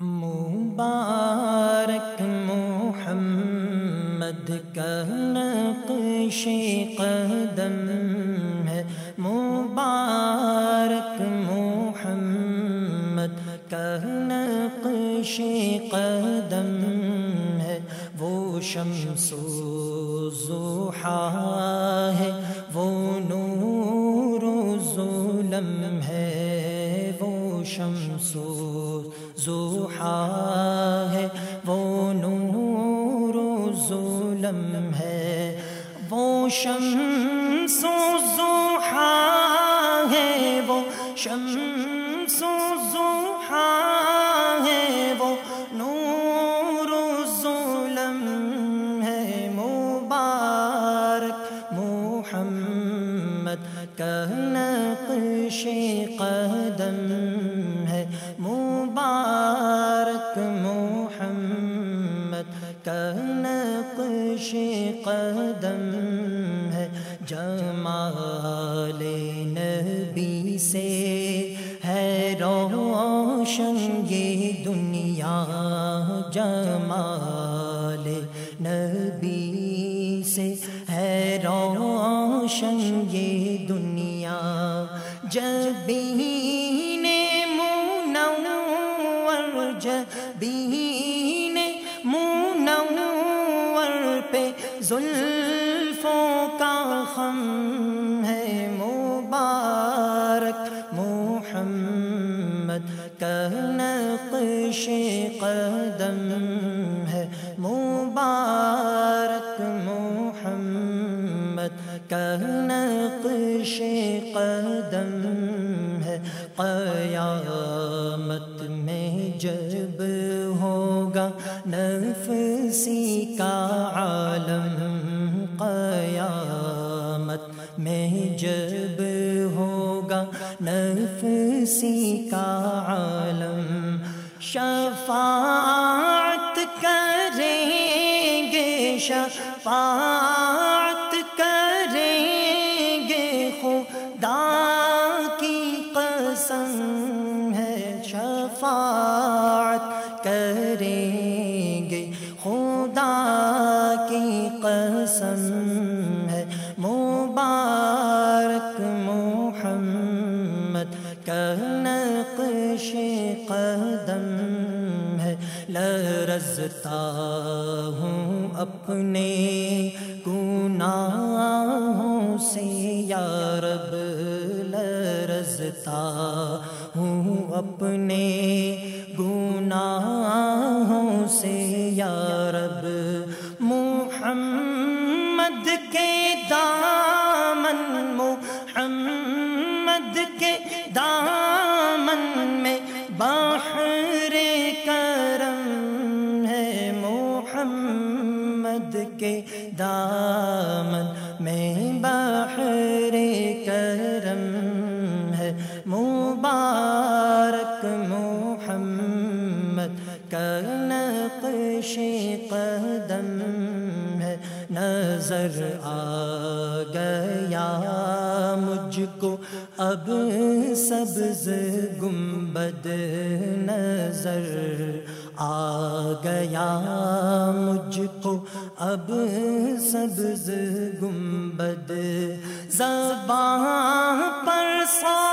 مبارک محمد کا نقش قدم ہے۔ مبارک محمد کا نقش قدم ہے۔ وہ شمس و زحا ہے۔ وہ نور و ظلم ہے۔ وہ شمس و ہے، وہ نور و ظلم ہے۔ وہ شمس و زوحا ہے، وہ شمس و زوحا ہے۔ وہ نور و ظلم ہے۔ مبارک محمد کا نقش قدم ہے روشن یہ دنیا جمال نبی سے ہے روشن یہ دنیا جب بین منور پہ زلفوں کا خم قدم ہے۔ مبارک محمد کا نقش قدم ہے۔ قیامت میں جب ہوگا نفسی کا عالم۔ قیامت میں جب ہوگا نفسی کا عالم۔ شفاعت کریں گے شفاعت نقش قدم ہے۔ لرزتا ہوں اپنے گناہوں سے۔ یا رب، لرزتا ہوں اپنے گناہوں سے۔ یا محمد کے دامن میں باہر کرم ہے۔ مبارک محمد کا نقش قدم ہے۔ نظر آ گیا مجھ کو اب سبز گنبد نظر آ گیا مجھ کو اب سبز گنبد زبان پر سا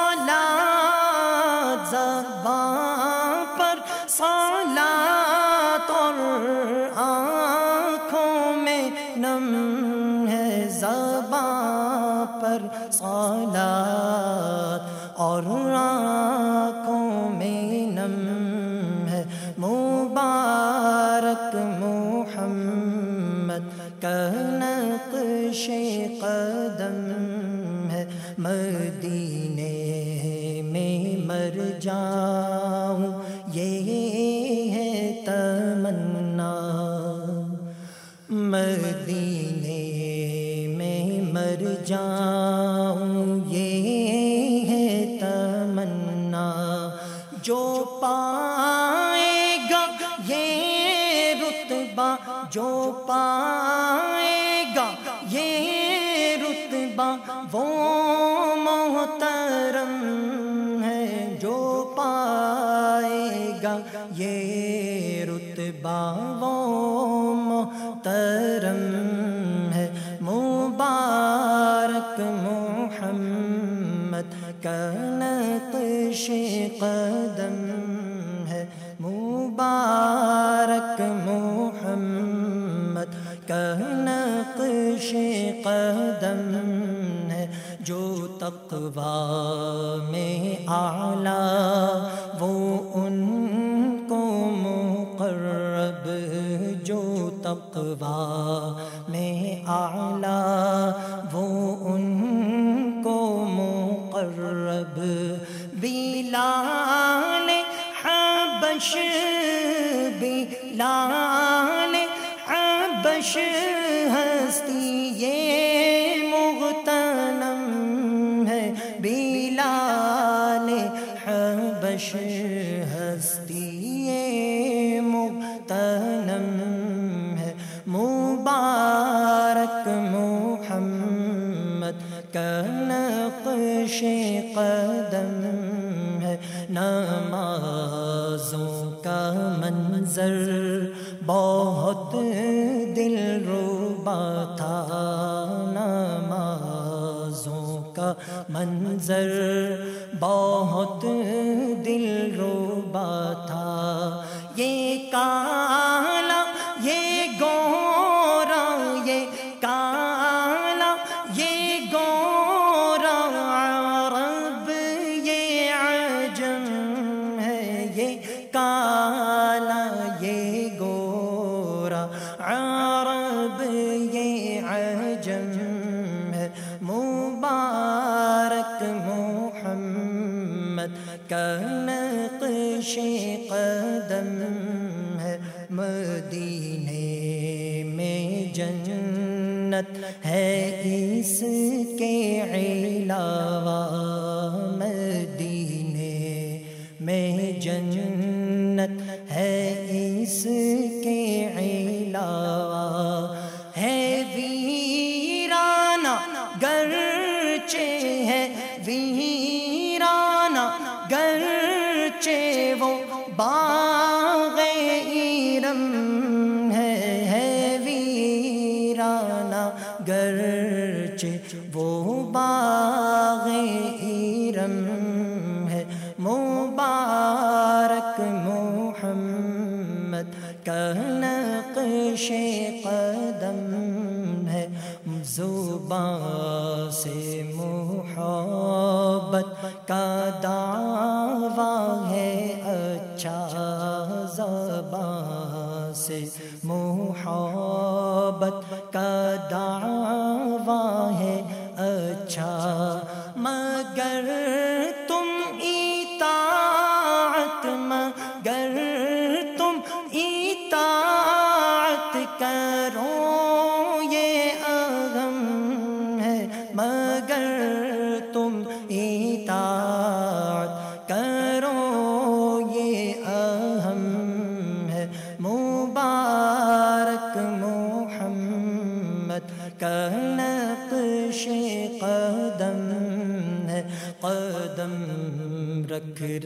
تمنا مدینے میں مر جاؤں، یہ ہے تمنا۔ جو پائے گا، یہ رتبہ۔ جو پائے گا، یہ رتبہ۔ وہ محترم ہے جو پائے گا گا، یہ رتبہ وہ محترم ہے۔ مبارک محمد کا قدم ہے۔ مبارک محمد کا قدم ہے۔ جو تقوا میں اعلیٰ وہ ان تقوا میں اعلیٰ وہ ان کو مقرب بلال حبش بلال حبش ہستی تھا نمازوں کا منظر بہت دل روبا تھا۔ نقش قدم ہے مدینے میں جنت. ہے اس کے علاوہ مدینے میں جنت. ہے اس کے علاوہ وہ باغ ایرم ہے۔ مبارک محمد کا نقش قدم ہے۔ زبان سے محبت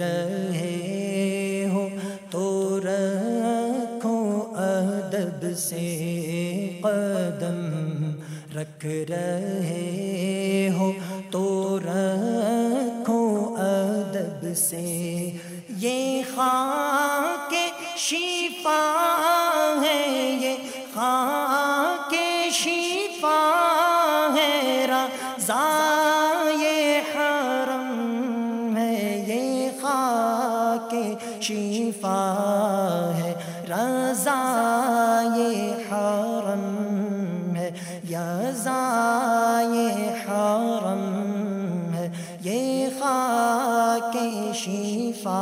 رہے ہو تو رکھو ادب سے قدم رکھ رہے ہو تو رکھو ادب سے یہ خاک شفا حرم ہے یا یہ حرم ہے یہ خاک شفا